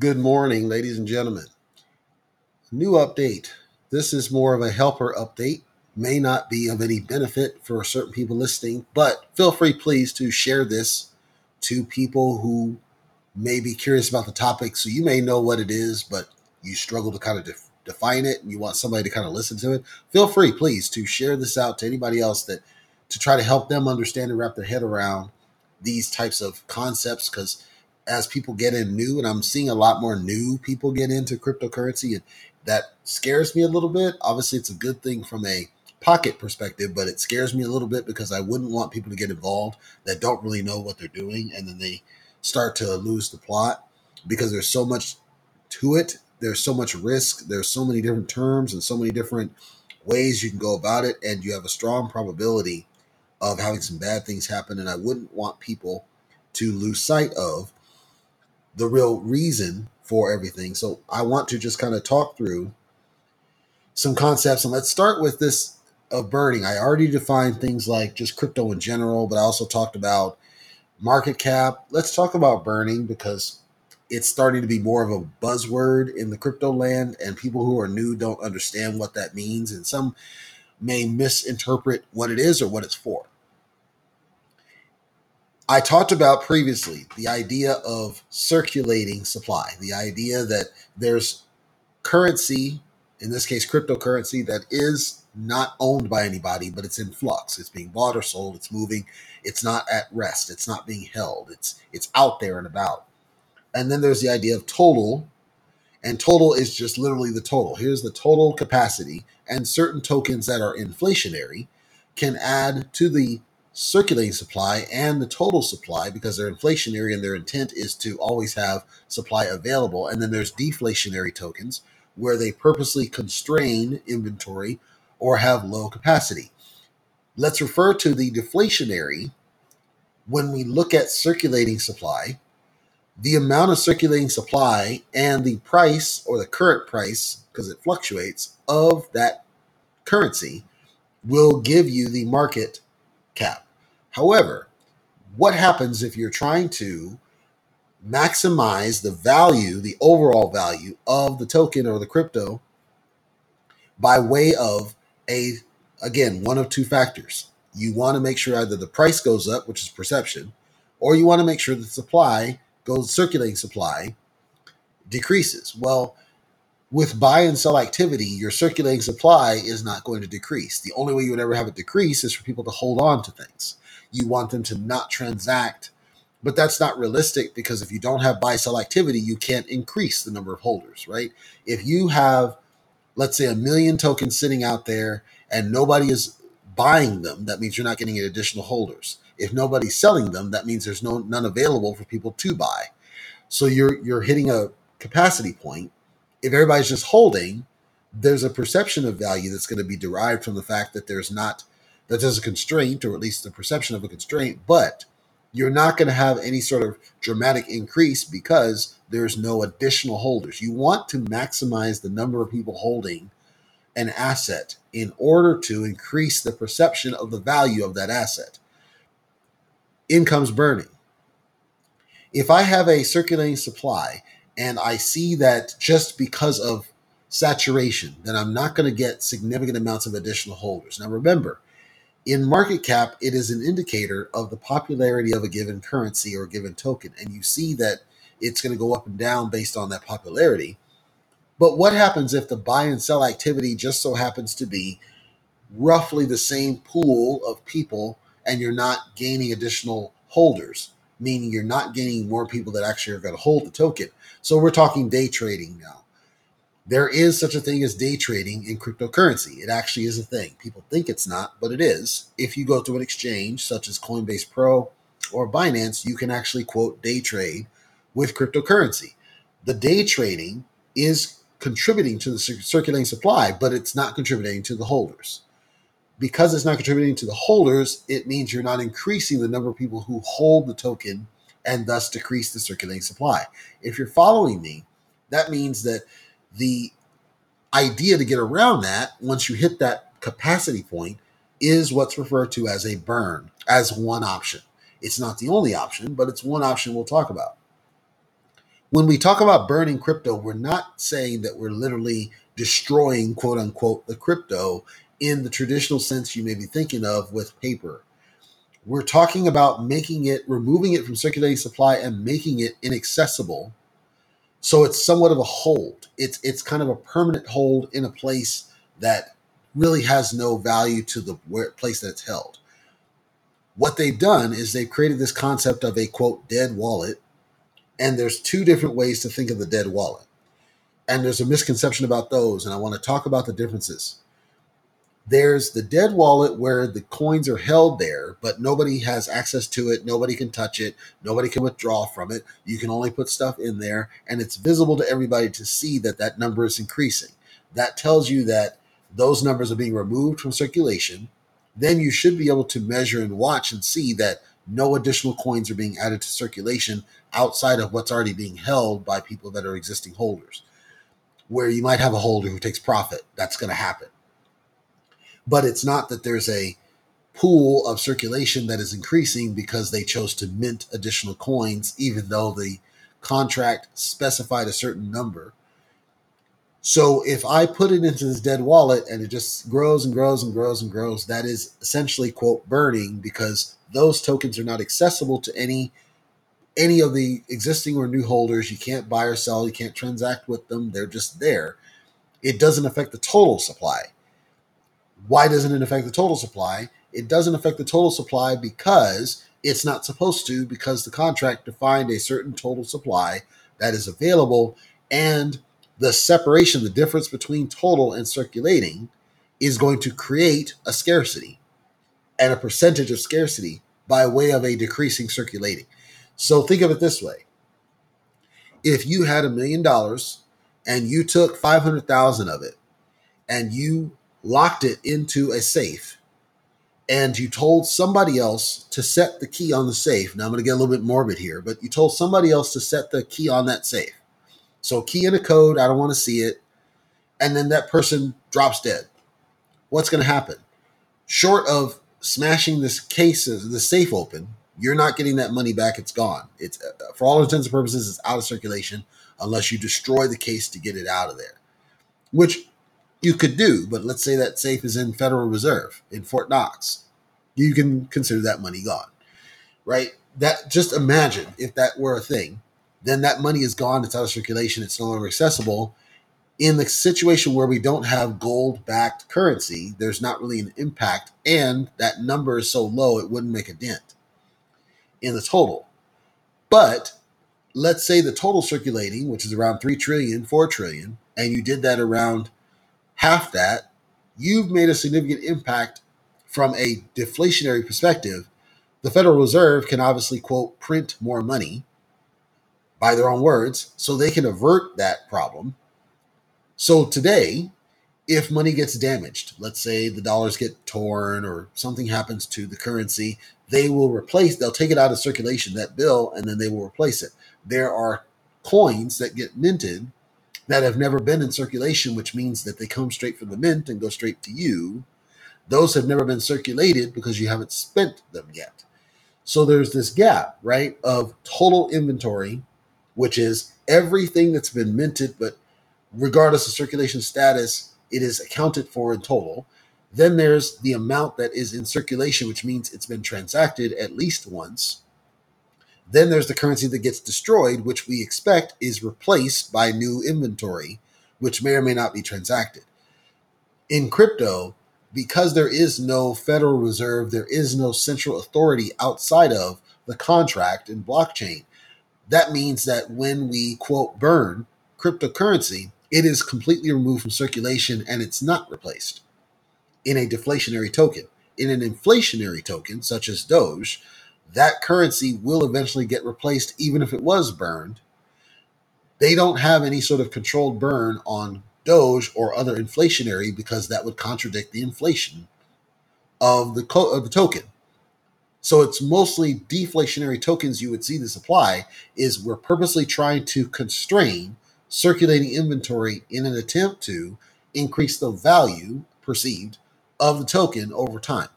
Good morning, ladies and gentlemen. New update. This is more of a helper update. May not be of any benefit for certain people listening, but feel free, please, to share this to people who may be curious about the topic. So you may know what it is, but you struggle to kind of def- define it and you want somebody to kind of listen to it. Feel free, please, to share this out to anybody else that to try to help them understand and wrap their head around these types of concepts because as people get in new, and I'm seeing a lot more new people get into cryptocurrency, and that scares me a little bit. Obviously, it's a good thing from a pocket perspective, but it scares me a little bit because I wouldn't want people to get involved that don't really know what they're doing, and then they start to lose the plot because there's so much to it. There's so much risk. There's so many different terms and so many different ways you can go about it, and you have a strong probability of having some bad things happen. And I wouldn't want people to lose sight of the real reason for everything. So I want to just kind of talk through some concepts. And let's start with this of burning. I already defined things like just crypto in general, but I also talked about market cap. Let's talk about burning because it's starting to be more of a buzzword in the crypto land, and people who are new don't understand what that means, and some may misinterpret what it is or what it's for. I talked about previously the idea of circulating supply, the idea that there's currency, in this case, cryptocurrency, that is not owned by anybody, but it's in flux. It's being bought or sold. It's moving. It's not at rest. It's not being held. It's it's out there and about. And then there's the idea of total, and total is just literally the total. Here's the total capacity, and certain tokens that are inflationary can add to the circulating supply and the total supply because they're inflationary and their intent is to always have supply available. And then there's deflationary tokens where they purposely constrain inventory or have low capacity. Let's refer to the deflationary when we look at circulating supply. The amount of circulating supply and the price or the current price, because it fluctuates, of that currency will give you the market cap. However, what happens if you're trying to maximize the value, the overall value of the token or the crypto by way of a, again, one of two factors? You want to make sure either the price goes up, which is perception, or you want to make sure the supply goes, circulating supply decreases. Well, with buy and sell activity, your circulating supply is not going to decrease. The only way you would ever have it decrease is for people to hold on to things. You want them to not transact, but that's not realistic because if you don't have buy sell activity, you can't increase the number of holders, right? If you have, let's say, a million tokens sitting out there and nobody is buying them, that means you're not getting additional holders. If nobody's selling them, that means there's no none available for people to buy. So you're you're hitting a capacity point if everybody's just holding, there's a perception of value that's going to be derived from the fact that there's not that there's a constraint, or at least the perception of a constraint, but you're not going to have any sort of dramatic increase because there's no additional holders. You want to maximize the number of people holding an asset in order to increase the perception of the value of that asset. Income's burning. If I have a circulating supply and I see that just because of saturation, then I'm not going to get significant amounts of additional holders. Now, remember, in market cap, it is an indicator of the popularity of a given currency or given token. And you see that it's going to go up and down based on that popularity. But what happens if the buy and sell activity just so happens to be roughly the same pool of people and you're not gaining additional holders? Meaning you're not getting more people that actually are going to hold the token. So we're talking day trading now. There is such a thing as day trading in cryptocurrency. It actually is a thing. People think it's not, but it is. If you go to an exchange such as Coinbase Pro or Binance, you can actually quote day trade with cryptocurrency. The day trading is contributing to the circulating supply, but it's not contributing to the holders because it's not contributing to the holders, it means you're not increasing the number of people who hold the token and thus decrease the circulating supply. If you're following me, that means that the idea to get around that, once you hit that capacity point, is what's referred to as a burn, as one option. It's not the only option, but it's one option we'll talk about. when we talk about burning crypto, we're not saying that we're literally destroying, quote unquote, the crypto in the traditional sense you may be thinking of with paper. We're talking about making it, removing it from circulating supply and making it inaccessible. So it's somewhat of a hold. It's it's kind of a permanent hold in a place that really has no value to the where, place that it's held. What they've done is they've created this concept of a quote dead wallet and there's two different ways to think of the dead wallet. And there's a misconception about those, and I want to talk about the differences. There's the dead wallet where the coins are held there, but nobody has access to it. Nobody can touch it. Nobody can withdraw from it. You can only put stuff in there, and it's visible to everybody to see that that number is increasing. That tells you that those numbers are being removed from circulation. Then you should be able to measure and watch and see that no additional coins are being added to circulation outside of what's already being held by people that are existing holders. Where you might have a holder who takes profit, that's going to happen. But it's not that there's a pool of circulation that is increasing because they chose to mint additional coins, even though the contract specified a certain number. So if I put it into this dead wallet and it just grows and grows and grows and grows, that is essentially quote burning because those tokens are not accessible to any any of the existing or new holders. You can't buy or sell, you can't transact with them. They're just there. It doesn't affect the total supply. Why doesn't it affect the total supply? It doesn't affect the total supply because it's not supposed to, because the contract defined a certain total supply that is available, and the separation, the difference between total and circulating, is going to create a scarcity and a percentage of scarcity by way of a decreasing circulating. So think of it this way. If you had a million dollars and you took 500,000 of it and you locked it into a safe and you told somebody else to set the key on the safe. Now I'm going to get a little bit morbid here, but you told somebody else to set the key on that safe. So key in a code, I don't want to see it. And then that person drops dead. What's going to happen? Short of smashing this case, the safe open, you're not getting that money back. It's gone. It's uh, for all intents and purposes, it's out of circulation unless you destroy the case to get it out of there, which you could do. But let's say that safe is in Federal Reserve in Fort Knox, you can consider that money gone, right? That just imagine if that were a thing, then that money is gone. It's out of circulation. It's no longer accessible. In the situation where we don't have gold backed currency, there's not really an impact, and that number is so low it wouldn't make a dent in the total. But let's say the total circulating, which is around 3 trillion, 4 trillion, and you did that around half that, you've made a significant impact from a deflationary perspective. The Federal Reserve can obviously, quote, print more money by their own words, so they can avert that problem. So today, if money gets damaged, let's say the dollars get torn or something happens to the currency, they will replace, they'll take it out of circulation, that bill, and then they will replace it. There are coins that get minted that have never been in circulation, which means that they come straight from the mint and go straight to you. Those have never been circulated because you haven't spent them yet. So there's this gap, right, of total inventory, which is everything that's been minted, but regardless of circulation status, it is accounted for in total. Then there's the amount that is in circulation, which means it's been transacted at least once. Then there's the currency that gets destroyed, which we expect is replaced by new inventory, which may or may not be transacted. In crypto, because there is no Federal Reserve, there is no central authority outside of the contract and blockchain. That means that when we quote burn cryptocurrency, it is completely removed from circulation and it's not replaced in a deflationary token. In an inflationary token, such as Doge, that currency will eventually get replaced, even if it was burned. They don't have any sort of controlled burn on Doge or other inflationary because that would contradict the inflation of the, co- of the token. So it's mostly deflationary tokens you would see this apply is we're purposely trying to constrain circulating inventory in an attempt to increase the value perceived of the token over time.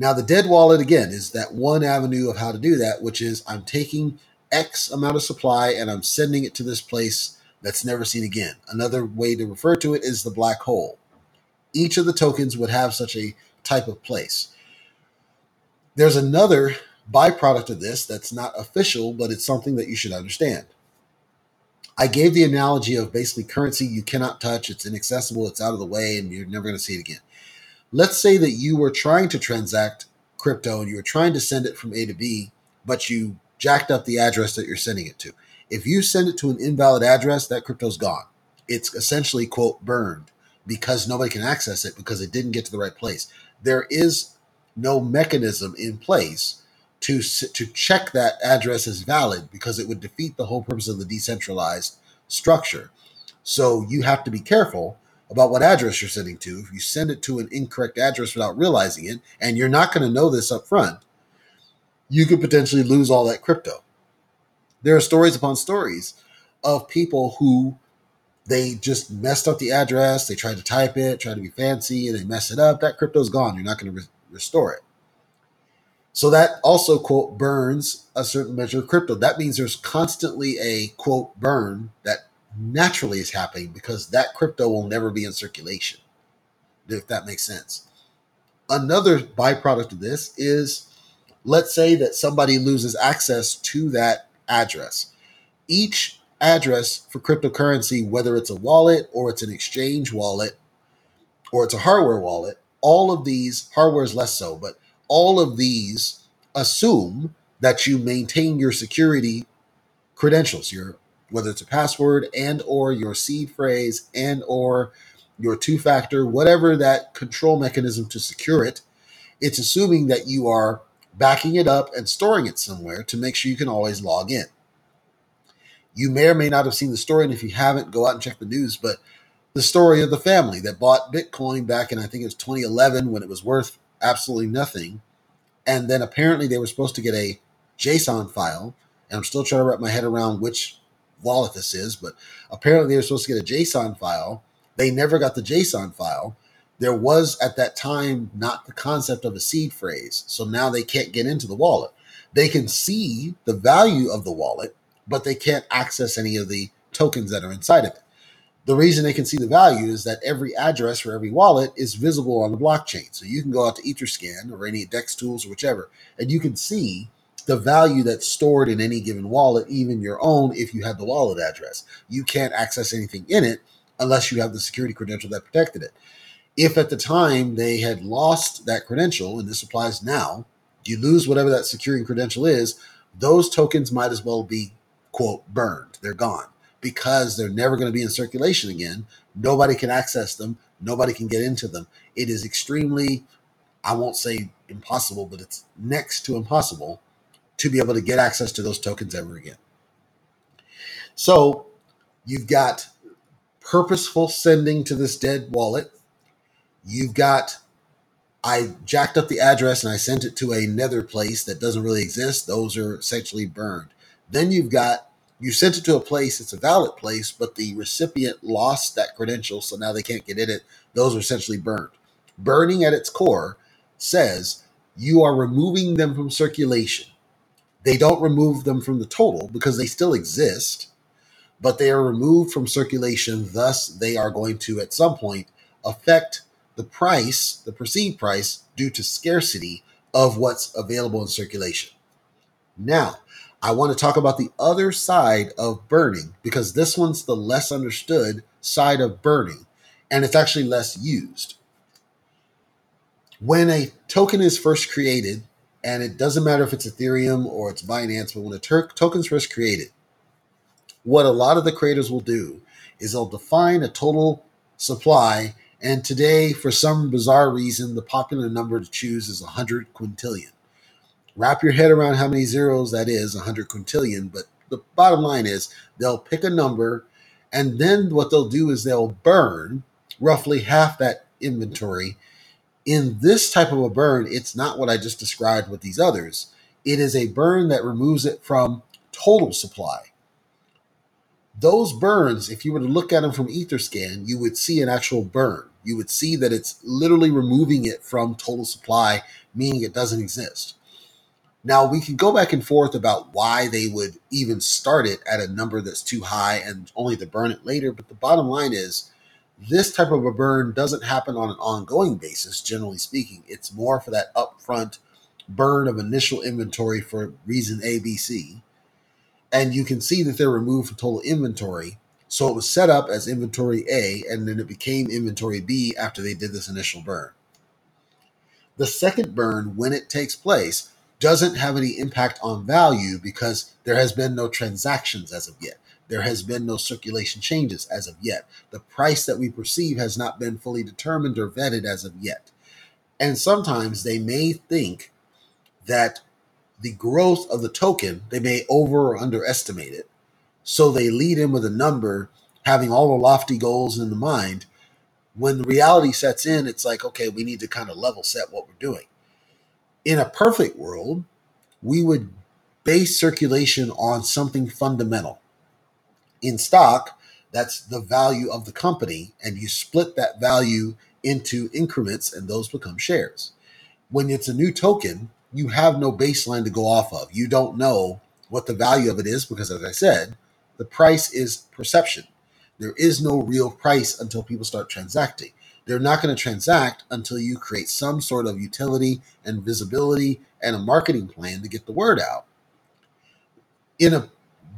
Now, the dead wallet again is that one avenue of how to do that, which is I'm taking X amount of supply and I'm sending it to this place that's never seen again. Another way to refer to it is the black hole. Each of the tokens would have such a type of place. There's another byproduct of this that's not official, but it's something that you should understand. I gave the analogy of basically currency you cannot touch, it's inaccessible, it's out of the way, and you're never going to see it again. Let's say that you were trying to transact crypto and you were trying to send it from A to B, but you jacked up the address that you're sending it to. If you send it to an invalid address, that crypto's gone. It's essentially, quote, burned because nobody can access it because it didn't get to the right place. There is no mechanism in place to to check that address is valid because it would defeat the whole purpose of the decentralized structure. So you have to be careful about what address you're sending to. If you send it to an incorrect address without realizing it, and you're not going to know this up front, you could potentially lose all that crypto. There are stories upon stories of people who they just messed up the address, they tried to type it, tried to be fancy, and they mess it up. That crypto's gone. You're not going to re- restore it. So that also, quote, burns a certain measure of crypto. That means there's constantly a, quote, burn that naturally is happening because that crypto will never be in circulation, if that makes sense. Another byproduct of this is let's say that somebody loses access to that address. Each address for cryptocurrency, whether it's a wallet or it's an exchange wallet or it's a hardware wallet, all of these, hardware is less so, but all of these assume that you maintain your security credentials, your whether it's a password and or your seed phrase and or your two factor, whatever that control mechanism to secure it, it's assuming that you are backing it up and storing it somewhere to make sure you can always log in. You may or may not have seen the story, and if you haven't, go out and check the news. But the story of the family that bought Bitcoin back in, I think it was 2011 when it was worth absolutely nothing. And then apparently they were supposed to get a JSON file. And I'm still trying to wrap my head around which wallet this is, but apparently they were supposed to get a JSON file. They never got the JSON file. There was at that time not the concept of a seed phrase. So now they can't get into the wallet. They can see the value of the wallet, but they can't access any of the tokens that are inside of it. The reason they can see the value is that every address for every wallet is visible on the blockchain. So you can go out to Etherscan or any DEX tools or whichever, and you can see the value that's stored in any given wallet, even your own, if you have the wallet address. You can't access anything in it unless you have the security credential that protected it. If at the time they had lost that credential, and this applies now, you lose whatever that securing credential is, those tokens might as well be quote, burned. They're gone because they're never going to be in circulation again. Nobody can access them. Nobody can get into them. It is extremely, I won't say impossible, but it's next to impossible to be able to get access to those tokens ever again. So you've got purposeful sending to this dead wallet. You've got I jacked up the address and I sent it to another place that doesn't really exist. Those are essentially burned. Then you've got you sent it to a place, it's a valid place, but the recipient lost that credential, so now they can't get in it. Those are essentially burned. Burning at its core says you are removing them from circulation. They don't remove them from the total because they still exist, but they are removed from circulation. Thus, they are going to, at some point, affect the price, the perceived price, due to scarcity of what's available in circulation. Now, I want to talk about the other side of burning because this one's the less understood side of burning and it's actually less used. When a token is first created, and it doesn't matter if it's Ethereum or it's Binance, but when a ter- token's first created, what a lot of the creators will do is they'll define a total supply. And today, for some bizarre reason, the popular number to choose is 100 quintillion wrap your head around how many zeros that is 100 quintillion but the bottom line is they'll pick a number and then what they'll do is they'll burn roughly half that inventory in this type of a burn it's not what i just described with these others. It is a burn that removes it from total supply. Those burns if you were to look at them from etherscan you would see an actual burn. You would see that it's literally removing it from total supply meaning it doesn't exist. Now we can go back and forth about why they would even start it at a number that's too high and only to burn it later. But the bottom line is this type of a burn doesn't happen on an ongoing basis, generally speaking. It's more for that upfront burn of initial inventory for reason A, B, C. And you can see that they're removed from total inventory. So it was set up as inventory A, and then it became inventory B after they did this initial burn. The second burn, when it takes place, doesn't have any impact on value because there has been no transactions as of yet. There has been no circulation changes as of yet. The price that we perceive has not been fully determined or vetted as of yet. And sometimes they may think that the growth of the token, they may over or underestimate it. So they lead in with a number having all the lofty goals in the mind. When the reality sets in, it's like, okay, we need to kind of level set what we're doing. In a perfect world, we would base circulation on something fundamental in stock, that's the value of the company, and you split that value into increments, and those become shares. When it's a new token, you have no baseline to go off of. You don't know what the value of it is because, as I said, the price is perception. There is no real price until people start transacting. They're not going to transact until you create some sort of utility and visibility and a marketing plan to get the word out. In a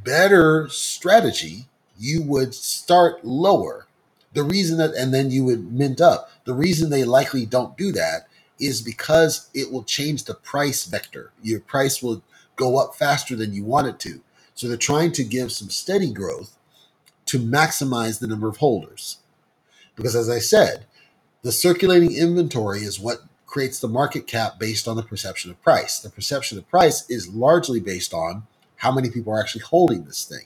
better strategy, you would start lower. The reason that, and then you would mint up. The reason they likely don't do that is because it will change the price vector. Your price will go up faster than you want it to. So they're trying to give some steady growth to maximize the number of holders. Because as I said, the circulating inventory is what creates the market cap based on the perception of price. The perception of price is largely based on how many people are actually holding this thing.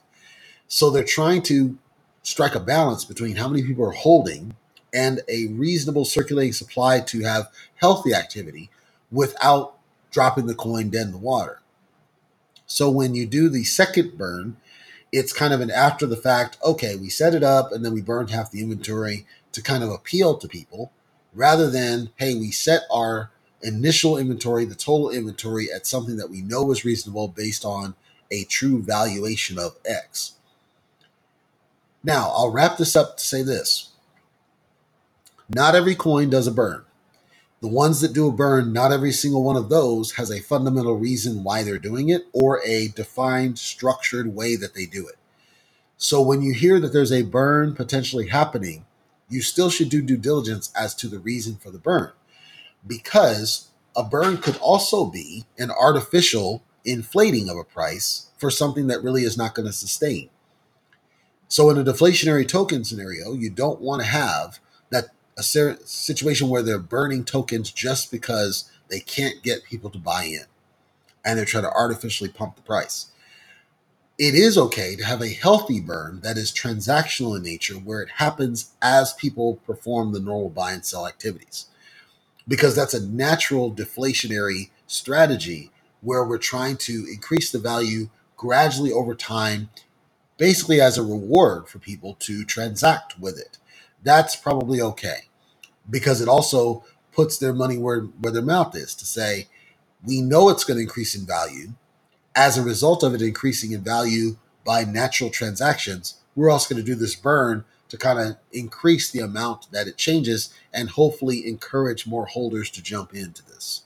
So they're trying to strike a balance between how many people are holding and a reasonable circulating supply to have healthy activity without dropping the coin dead in the water. So when you do the second burn, it's kind of an after the fact, okay, we set it up and then we burned half the inventory to kind of appeal to people rather than, hey, we set our initial inventory, the total inventory, at something that we know is reasonable based on a true valuation of X. Now, I'll wrap this up to say this. Not every coin does a burn. The ones that do a burn, not every single one of those has a fundamental reason why they're doing it or a defined, structured way that they do it. So when you hear that there's a burn potentially happening, you still should do due diligence as to the reason for the burn because a burn could also be an artificial inflating of a price for something that really is not going to sustain. So, in a deflationary token scenario, you don't want to have that a situation where they're burning tokens just because they can't get people to buy in and they're trying to artificially pump the price. It is okay to have a healthy burn that is transactional in nature where it happens as people perform the normal buy and sell activities because that's a natural deflationary strategy where we're trying to increase the value gradually over time, basically as a reward for people to transact with it. That's probably okay because it also puts their money where, where their mouth is to say, we know it's going to increase in value. As a result of it increasing in value by natural transactions, we're also going to do this burn to kind of increase the amount that it changes and hopefully encourage more holders to jump into this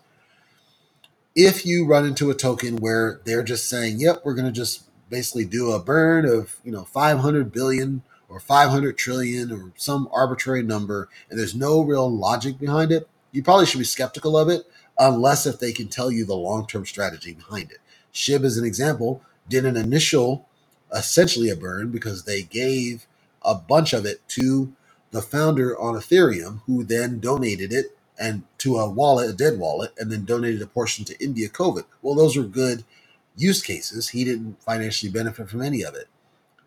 if you run into a token where they're just saying, "Yep, we're going to just basically do a burn of you know 500 billion or 500 trillion or some arbitrary number," and there's no real logic behind it, you probably should be skeptical of it, unless if they can tell you the long-term strategy behind it. Shib, as an example, did an initial, essentially a burn because they gave a bunch of it to the founder on Ethereum, who then donated it and to a wallet, a dead wallet, and then donated a portion to India COVID. Well, those were good use cases. He didn't financially benefit from any of it.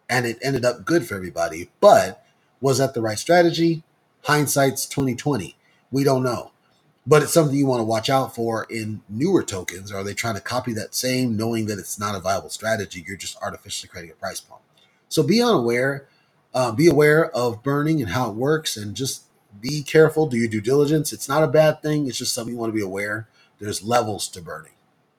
And it ended up good for everybody. But was that the right strategy? Hindsight's 2020. We don't know. But it's something you want to watch out for in newer tokens. Are they trying to copy that same, knowing that it's not a viable strategy? You're just artificially creating a price pump. So be unaware, uh, be aware of burning and how it works, and just be careful, do your due diligence. It's not a bad thing. It's just something you want to be aware. There's levels to burning.